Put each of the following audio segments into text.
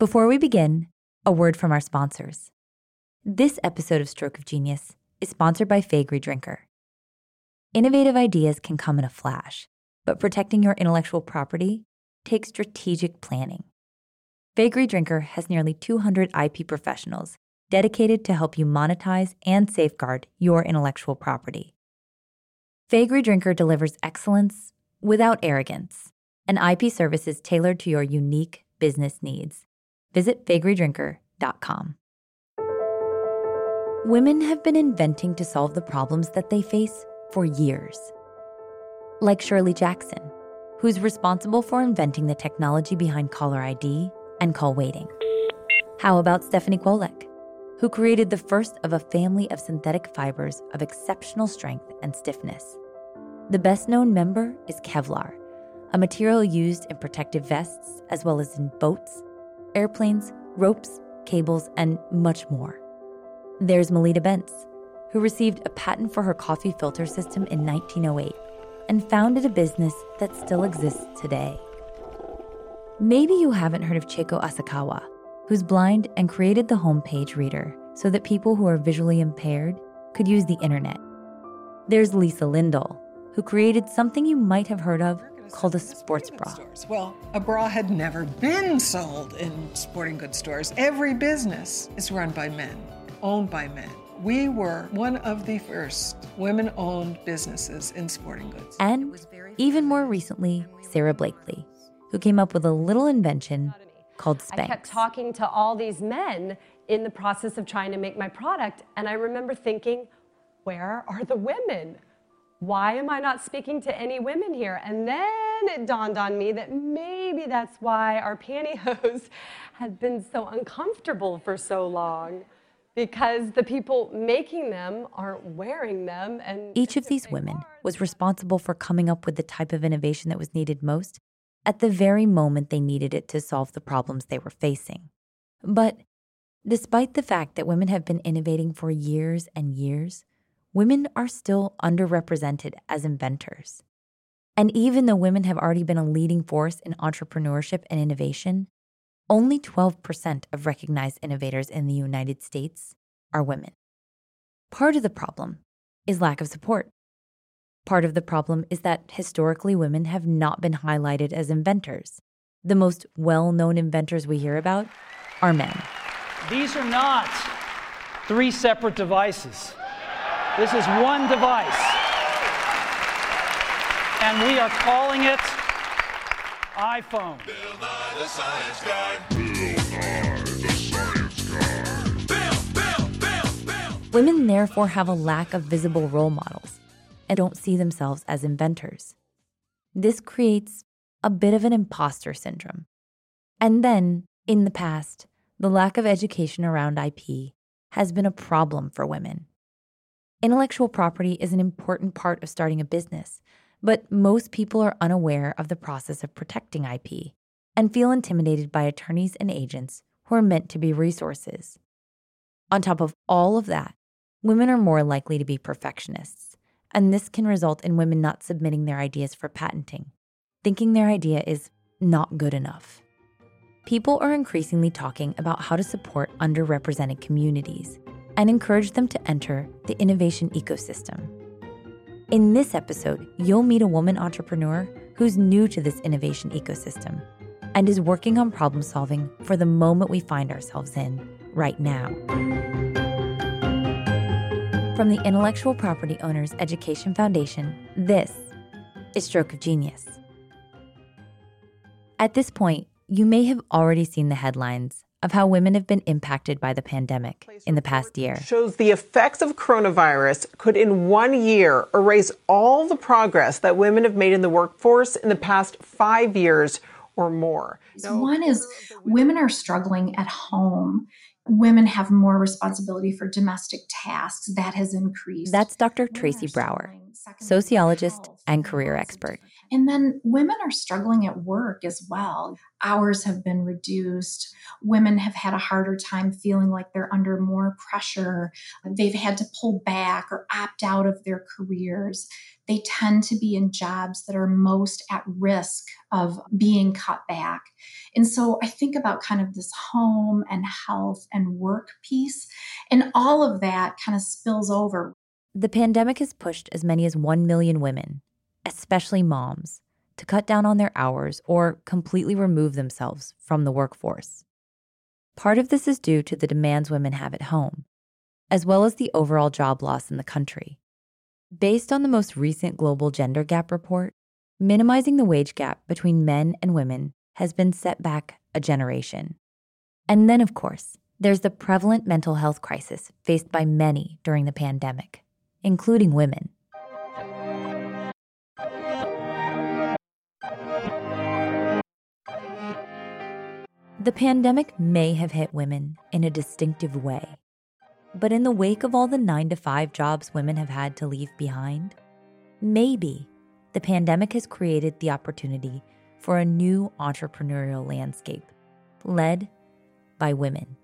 Before we begin, a word from our sponsors. This episode of Stroke of Genius is sponsored by Faegre Drinker. Innovative ideas can come in a flash, but protecting your intellectual property takes strategic planning. Faegre Drinker has nearly 200 IP professionals dedicated to help you monetize and safeguard your intellectual property. Faegre Drinker delivers excellence without arrogance and IP services tailored to your unique business needs. Visit faegredrinker.com. Women have been inventing to solve the problems that they face for years. Like Shirley Jackson, who's responsible for inventing the technology behind caller ID and call waiting. How about Stephanie Kwolek, who created the first of a family of synthetic fibers of exceptional strength and stiffness? The best known member is Kevlar, a material used in protective vests as well as in boats, airplanes, ropes, cables, and much more. There's Melitta Bentz, who received a patent for her coffee filter system in 1908 and founded a business that still exists today. Maybe you haven't heard of Chieko Asakawa, who's blind and created the homepage reader so that people who are visually impaired could use the internet. There's Lisa Lindahl, who created something you might have heard of called a sports bra. Stores. Well, a bra had never been sold in sporting goods stores. Every business is run by men owned by men. We were one of the first women owned businesses in sporting goods. And even more recently, Sara Blakely, who came up with a little invention called Spanx. I kept talking to all these men in the process of trying to make my product, and I remember thinking, where are the women? Why am I not speaking to any women here? And then it dawned on me that maybe that's why our pantyhose had been so uncomfortable for so long because the people making them aren't wearing them and each of these women was responsible for coming up with the type of innovation that was needed most at the very moment they needed it to solve the problems they were facing but despite the fact that women have been innovating for years and years women are still underrepresented as inventors and even though women have already been a leading force in entrepreneurship and innovation only 12% of recognized innovators in the United States are women. Part of the problem is lack of support. Part of the problem is that historically women have not been highlighted as inventors. The most well known inventors we hear about are men. These are not three separate devices. This is one device. And we are calling it iPhone. Bill Women therefore have a lack of visible role models and don't see themselves as inventors. This creates a bit of an imposter syndrome. And then, in the past, the lack of education around IP has been a problem for women. Intellectual property is an important part of starting a business, but most people are unaware of the process of protecting IP and feel intimidated by attorneys and agents who are meant to be resources. On top of all of that, women are more likely to be perfectionists, and this can result in women not submitting their ideas for patenting, thinking their idea is not good enough. People are increasingly talking about how to support underrepresented communities and encourage them to enter the innovation ecosystem. In this episode, you'll meet a woman entrepreneur who's new to this innovation ecosystem and is working on problem solving for the moment we find ourselves in right now. From the Intellectual Property Owners Education Foundation, this is Stroke of Genius. At this point, you may have already seen the headlines of how women have been impacted by the pandemic in the past year. Shows the effects of coronavirus could in one year erase all the progress that women have made in the workforce in the past five years or more. So one is women are struggling at home women have more responsibility for domestic tasks. That has increased. That's Dr. Tracy Brower, sociologist and career expert. And then women are struggling at work as well. Hours have been reduced. Women have had a harder time feeling like they're under more pressure. They've had to pull back or opt out of their careers. They tend to be in jobs that are most at risk of being cut back. And so I think about kind of this home and health and work piece, and all of that kind of spills over. The pandemic has pushed as many as 1 million women especially moms, to cut down on their hours or completely remove themselves from the workforce. Part of this is due to the demands women have at home, as well as the overall job loss in the country. Based on the most recent Global Gender Gap report, minimizing the wage gap between men and women has been set back a generation. And then, of course, there's the prevalent mental health crisis faced by many during the pandemic, including women. The pandemic may have hit women in a distinctive way. But in the wake of all the nine to five jobs women have had to leave behind, maybe the pandemic has created the opportunity for a new entrepreneurial landscape led by women.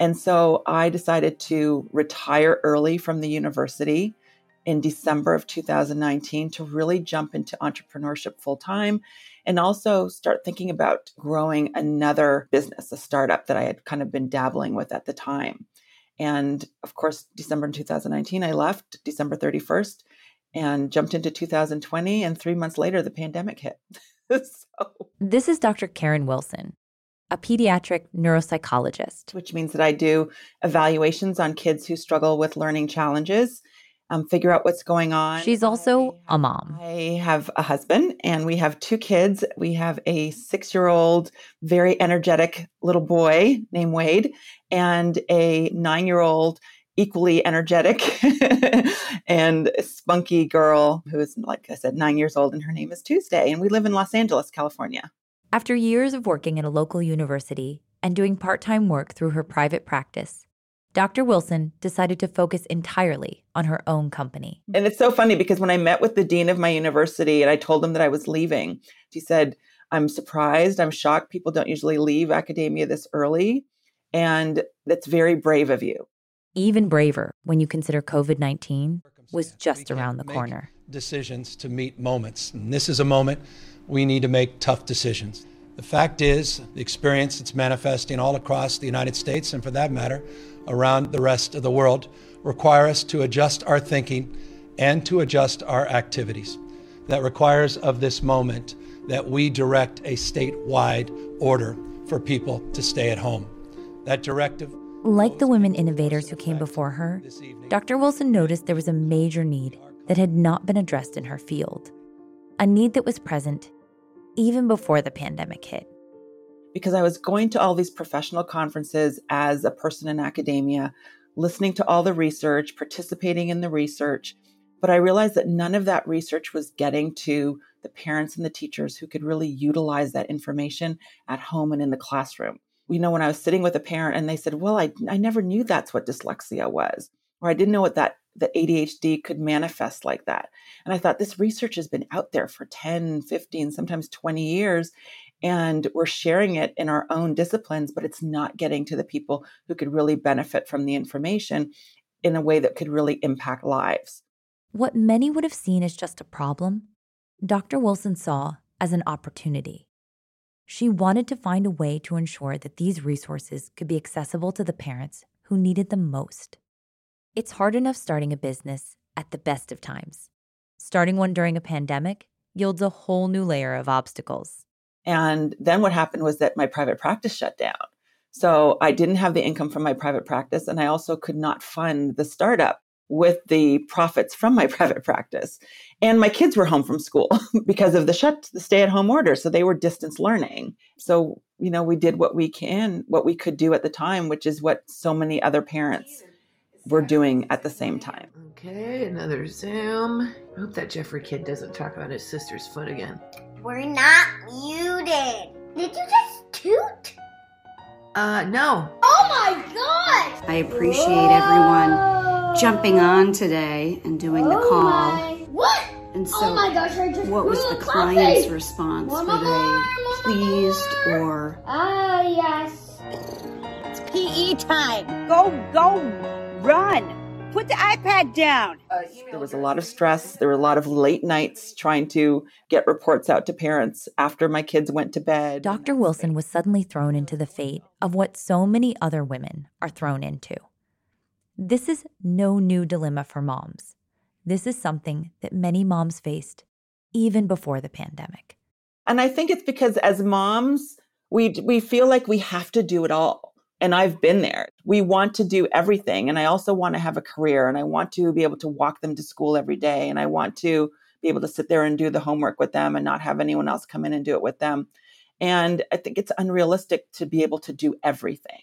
And so I decided to retire early from the university in December of 2019 to really jump into entrepreneurship full time and also start thinking about growing another business, a startup that I had kind of been dabbling with at the time. And of course, December 2019, I left December 31st and jumped into 2020. And three months later, the pandemic hit. so. This is Dr. Karen Wilson, a pediatric neuropsychologist. Which means that I do evaluations on kids who struggle with learning challenges um, figure out what's going on. She's also a mom. I have a husband and we have two kids. We have a six year old, very energetic little boy named Wade and a nine year old, equally energetic and spunky girl who is, like I said, nine years old and her name is Tuesday. And we live in Los Angeles, California. After years of working at a local university and doing part time work through her private practice, Dr. Wilson decided to focus entirely on her own company. And it's so funny because when I met with the dean of my university and I told him that I was leaving, she said, I'm surprised, I'm shocked. People don't usually leave academia this early. And that's very brave of you. Even braver when you consider COVID 19 was just around the corner. Decisions to meet moments. And this is a moment we need to make tough decisions. The fact is, the experience that's manifesting all across the United States, and for that matter, around the rest of the world require us to adjust our thinking and to adjust our activities. That requires of this moment that we direct a statewide order for people to stay at home. That directive. Like the women innovators who came before her, Dr. Wilson noticed there was a major need that had not been addressed in her field, a need that was present even before the pandemic hit because I was going to all these professional conferences as a person in academia, listening to all the research, participating in the research. But I realized that none of that research was getting to the parents and the teachers who could really utilize that information at home and in the classroom. You know, when I was sitting with a parent and they said, Well, I, I never knew that's what dyslexia was, or I didn't know what that the ADHD could manifest like that. And I thought this research has been out there for 10, 15, sometimes 20 years and we're sharing it in our own disciplines, but it's not getting to the people who could really benefit from the information in a way that could really impact lives. What many would have seen as just a problem, Dr. Wilson saw as an opportunity. She wanted to find a way to ensure that these resources could be accessible to the parents who needed them most. It's hard enough starting a business at the best of times. Starting one during a pandemic yields a whole new layer of obstacles. And then what happened was that my private practice shut down. So I didn't have the income from my private practice, and I also could not fund the startup with the profits from my private practice. And my kids were home from school because of the shut the stay-at-home order, so they were distance learning. So, you know, we did what we can, what we could do at the time, which is what so many other parents were doing at the same time. Okay, another Zoom. I hope that Jeffrey kid doesn't talk about his sister's foot again. We're not muted. Did you just toot? Uh, no. Oh my god! I appreciate everyone jumping on today and doing the Oh call. my- What? And so, oh my gosh, I just what was the client's puppy. response? One Were more, they one pleased more. or Ah, yes. It's PE time. Go, go, run. Put the iPad down. Uh, there was a lot of stress. There were a lot of late nights trying to get reports out to parents after my kids went to bed. Dr. Wilson was suddenly thrown into the fate of what so many other women are thrown into. This is no new dilemma for moms. This is something that many moms faced even before the pandemic. And I think it's because as moms, we we feel like we have to do it all. And I've been there. We want to do everything and I also want to have a career and I want to be able to walk them to school every day and I want to be able to sit there and do the homework with them and not have anyone else come in and do it with them. And I think it's unrealistic to be able to do everything.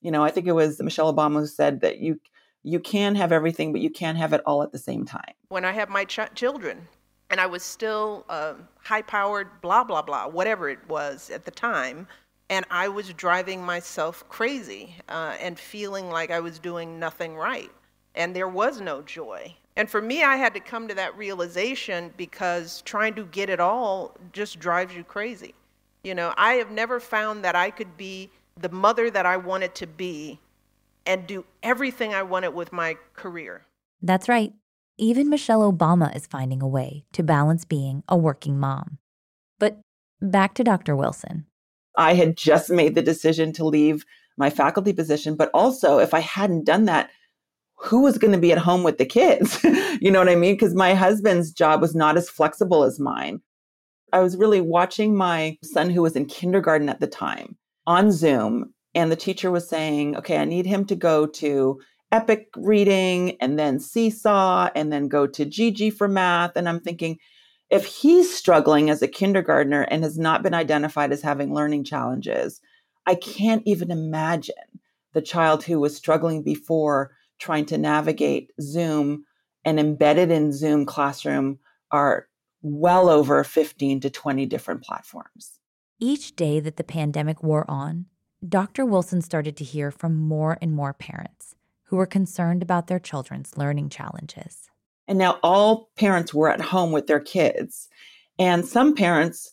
You know, I think it was Michelle Obama who said that you you can have everything but you can't have it all at the same time. when I had my ch- children, and I was still um, high powered, blah, blah, blah, whatever it was at the time. And I was driving myself crazy uh, and feeling like I was doing nothing right. And there was no joy. And for me, I had to come to that realization because trying to get it all just drives you crazy. You know, I have never found that I could be the mother that I wanted to be and do everything I wanted with my career. That's right. Even Michelle Obama is finding a way to balance being a working mom. But back to Dr. Wilson. I had just made the decision to leave my faculty position, but also if I hadn't done that, who was going to be at home with the kids? you know what I mean? Because my husband's job was not as flexible as mine. I was really watching my son, who was in kindergarten at the time, on Zoom, and the teacher was saying, okay, I need him to go to Epic reading and then Seesaw and then go to Gigi for math. And I'm thinking, if he's struggling as a kindergartner and has not been identified as having learning challenges, I can't even imagine the child who was struggling before trying to navigate Zoom and embedded in Zoom classroom are well over 15 to 20 different platforms. Each day that the pandemic wore on, Dr. Wilson started to hear from more and more parents who were concerned about their children's learning challenges. And now all parents were at home with their kids. And some parents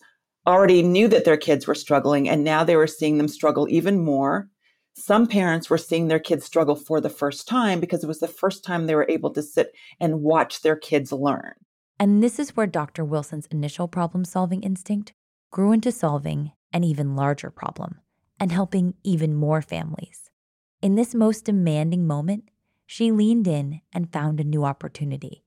already knew that their kids were struggling, and now they were seeing them struggle even more. Some parents were seeing their kids struggle for the first time because it was the first time they were able to sit and watch their kids learn. And this is where Dr. Wilson's initial problem solving instinct grew into solving an even larger problem and helping even more families. In this most demanding moment, she leaned in and found a new opportunity.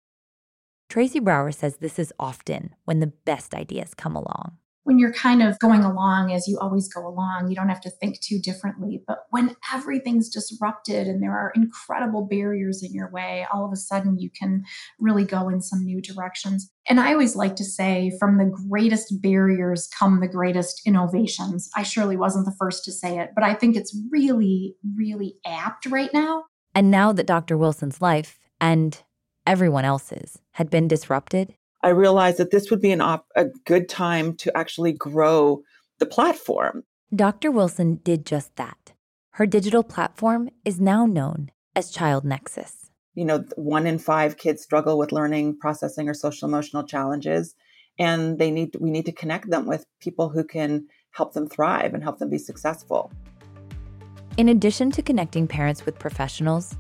Tracy Brower says this is often when the best ideas come along. when you're kind of going along as you always go along, you don't have to think too differently. But when everything's disrupted and there are incredible barriers in your way, all of a sudden you can really go in some new directions. And I always like to say, from the greatest barriers come the greatest innovations. I surely wasn't the first to say it, but I think it's really, really apt right now. And now that Dr. Wilson's life and everyone else's had been disrupted, I realized that this would be an op- a good time to actually grow the platform. Dr. Wilson did just that. Her digital platform is now known as Child Nexus. You know, one in five kids struggle with learning, processing, or social emotional challenges, and they need we need to connect them with people who can help them thrive and help them be successful. In addition to connecting parents with professionals,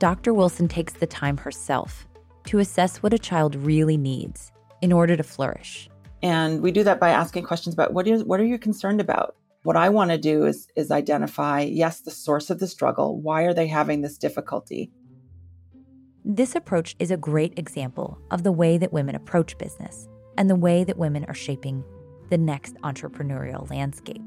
Dr. Wilson takes the time herself to assess what a child really needs in order to flourish. And we do that by asking questions about what is what are you concerned about? What I want to do is is identify yes, the source of the struggle. Why are they having this difficulty? This approach is a great example of the way that women approach business and the way that women are shaping the next entrepreneurial landscape.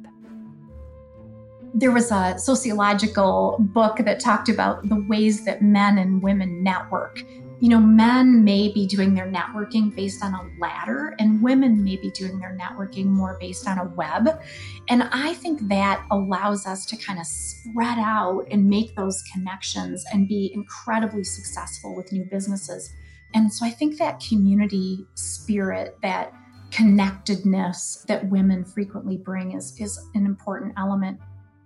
There was a sociological book that talked about the ways that men and women network. You know, men may be doing their networking based on a ladder, and women may be doing their networking more based on a web. And I think that allows us to kind of spread out and make those connections and be incredibly successful with new businesses. And so I think that community spirit, that connectedness that women frequently bring is, is an important element.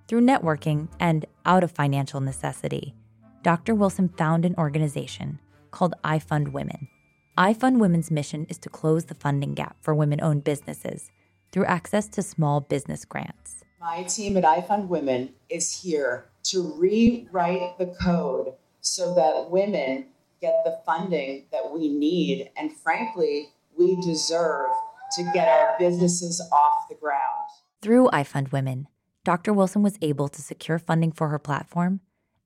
Through networking and out of financial necessity, Dr. Wilson found an organization called I Fund Women. I Fund Women's mission is to close the funding gap for women owned businesses through access to small business grants. My team at I Fund Women is here to rewrite the code so that women get the funding that we need and, frankly, we deserve to get our businesses off the ground. Through I Fund Women, Dr. Wilson was able to secure funding for her platform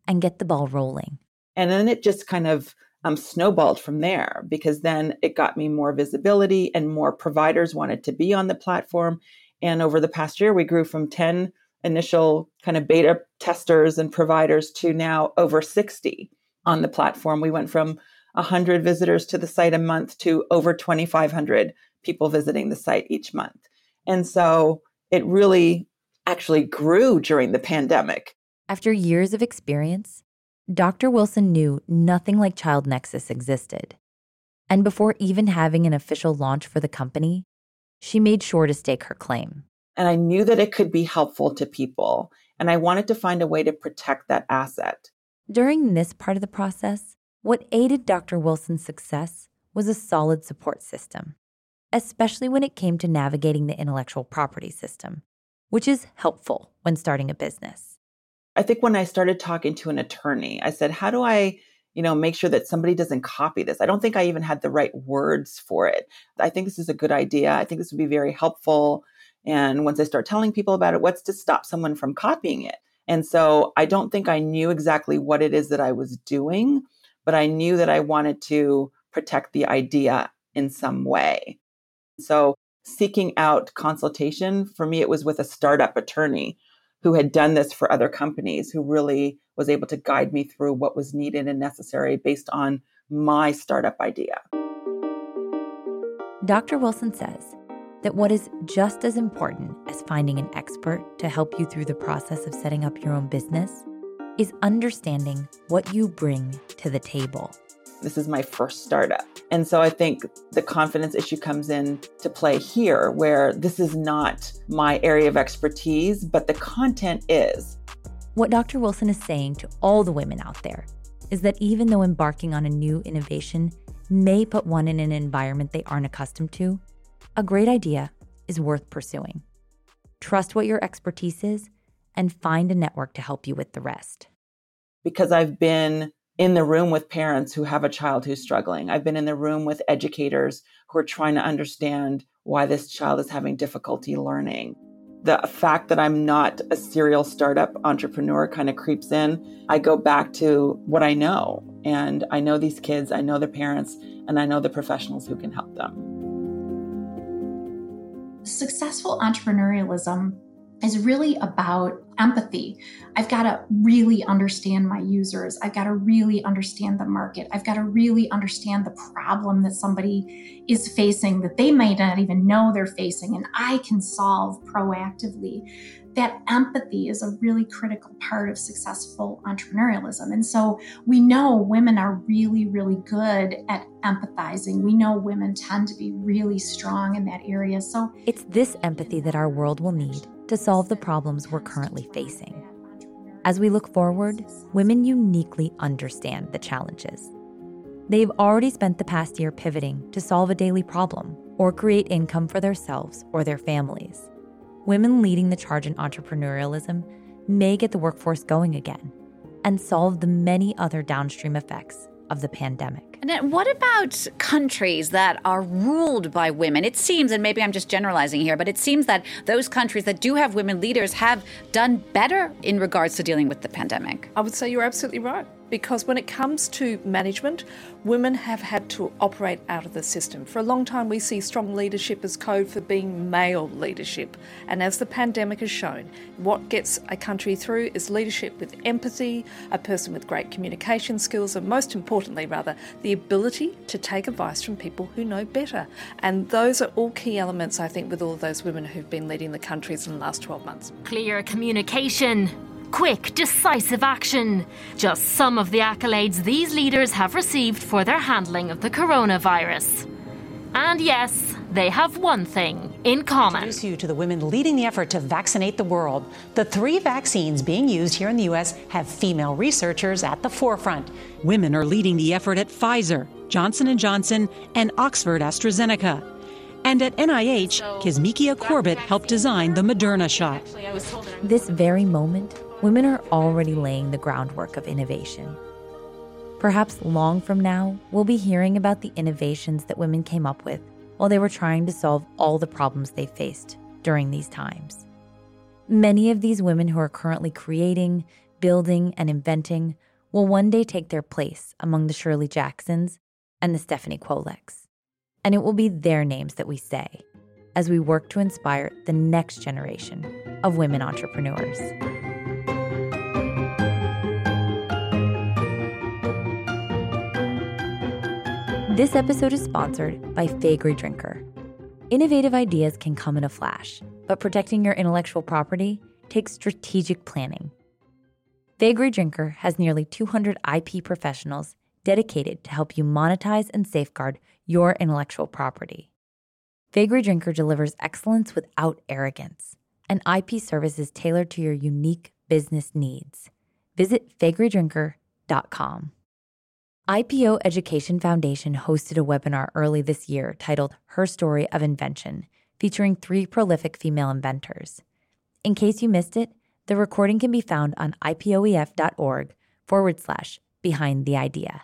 and get the ball rolling. And then it just kind of um, snowballed from there because then it got me more visibility and more providers wanted to be on the platform. And over the past year, we grew from 10 initial kind of beta testers and providers to now over 60 on the platform. We went from 100 visitors to the site a month to over 2,500 people visiting the site each month. And so it really actually grew during the pandemic. After years of experience, Dr. Wilson knew nothing like Child Nexus existed. And before even having an official launch for the company, she made sure to stake her claim. And I knew that it could be helpful to people. And I wanted to find a way to protect that asset. During this part of the process, what aided Dr. Wilson's success was a solid support system, especially when it came to navigating the intellectual property system, which is helpful when starting a business. I think when I started talking to an attorney, I said, How do I you know make sure that somebody doesn't copy this? I don't think i even had the right words for it. I think this is a good idea. I think this would be very helpful. And once i start telling people about it what's to stop someone from copying it? And so I don't think I knew exactly what it is that I was doing, but I knew that I wanted to protect the idea in some way. So seeking out consultation, for me, it was with a startup attorney who had done this for other companies, who really was able to guide me through what was needed and necessary based on my startup idea. Dr. Wilson says that what is just as important as finding an expert to help you through the process of setting up your own business is understanding what you bring to the table. This is my first startup. And so I think the confidence issue comes in to play here, where this is not my area of expertise, but the content is. What Dr. Wilson is saying to all the women out there is that even though embarking on a new innovation may put one in an environment they aren't accustomed to, a great idea is worth pursuing. Trust what your expertise is and find a network to help you with the rest. Because I've been in the room with parents who have a child who's struggling. I've been in the room with educators who are trying to understand why this child is having difficulty learning. The fact that I'm not a serial startup entrepreneur kind of creeps in. I go back to what I know, and I know these kids, I know their parents, and I know the professionals who can help them successful entrepreneurialism is really about empathy. I've got to really understand my users. I've got to really understand the market. I've got to really understand the problem that somebody is facing that they might not even know they're facing, and I can solve proactively that empathy is a really critical part of successful entrepreneurialism. And so we know women are really, really good at empathizing. We know women tend to be really strong in that area. So it's this empathy that our world will need to solve the problems we're currently facing. As we look forward, women uniquely understand the challenges. They've already spent the past year pivoting to solve a daily problem or create income for themselves or their families women leading the charge in entrepreneurialism may get the workforce going again and solve the many other downstream effects of the pandemic. And what about countries that are ruled by women? It seems, and maybe I'm just generalizing here, but it seems that those countries that do have women leaders have done better in regards to dealing with the pandemic. I would say you're absolutely right because when it comes to management, women have had to operate out of the system. For a long time, we see strong leadership as code for being male leadership. And as the pandemic has shown, what gets a country through is leadership with empathy, a person with great communication skills, and most importantly, rather, the ability to take advice from people who know better. And those are all key elements, I think, with all of those women who've been leading the countries in the last 12 months. Clear communication quick, decisive action. Just some of the accolades these leaders have received for their handling of the coronavirus. And yes, they have one thing in common. Introduce you to the women leading the effort to vaccinate the world. The three vaccines being used here in the U.S. have female researchers at the forefront. Women are leading the effort at Pfizer, Johnson & Johnson, and Oxford AstraZeneca. And at NIH, Kizzmekia Corbett helped design the Moderna shot. This very moment, women are already laying the groundwork of innovation. Perhaps long from now, we'll be hearing about the innovations that women came up with while they were trying to solve all the problems they faced during these times. Many of these women who are currently creating, building, and inventing will one day take their place among the Shirley Jacksons and the Stephanie Kwoleks. And it will be their names that we say as we work to inspire the next generation of women entrepreneurs. This episode is sponsored by Faegre Drinker. Innovative ideas can come in a flash, but protecting your intellectual property takes strategic planning. Faegre Drinker has nearly 200 IP professionals dedicated to help you monetize and safeguard your intellectual property. Faegre Drinker delivers excellence without arrogance, an IP service is tailored to your unique business needs. Visit faegredrinker.com. IPO Education Foundation hosted a webinar early this year titled Herstory of Invention, featuring three prolific female inventors. In case you missed it, the recording can be found on ipoef.org forward slash behind the idea.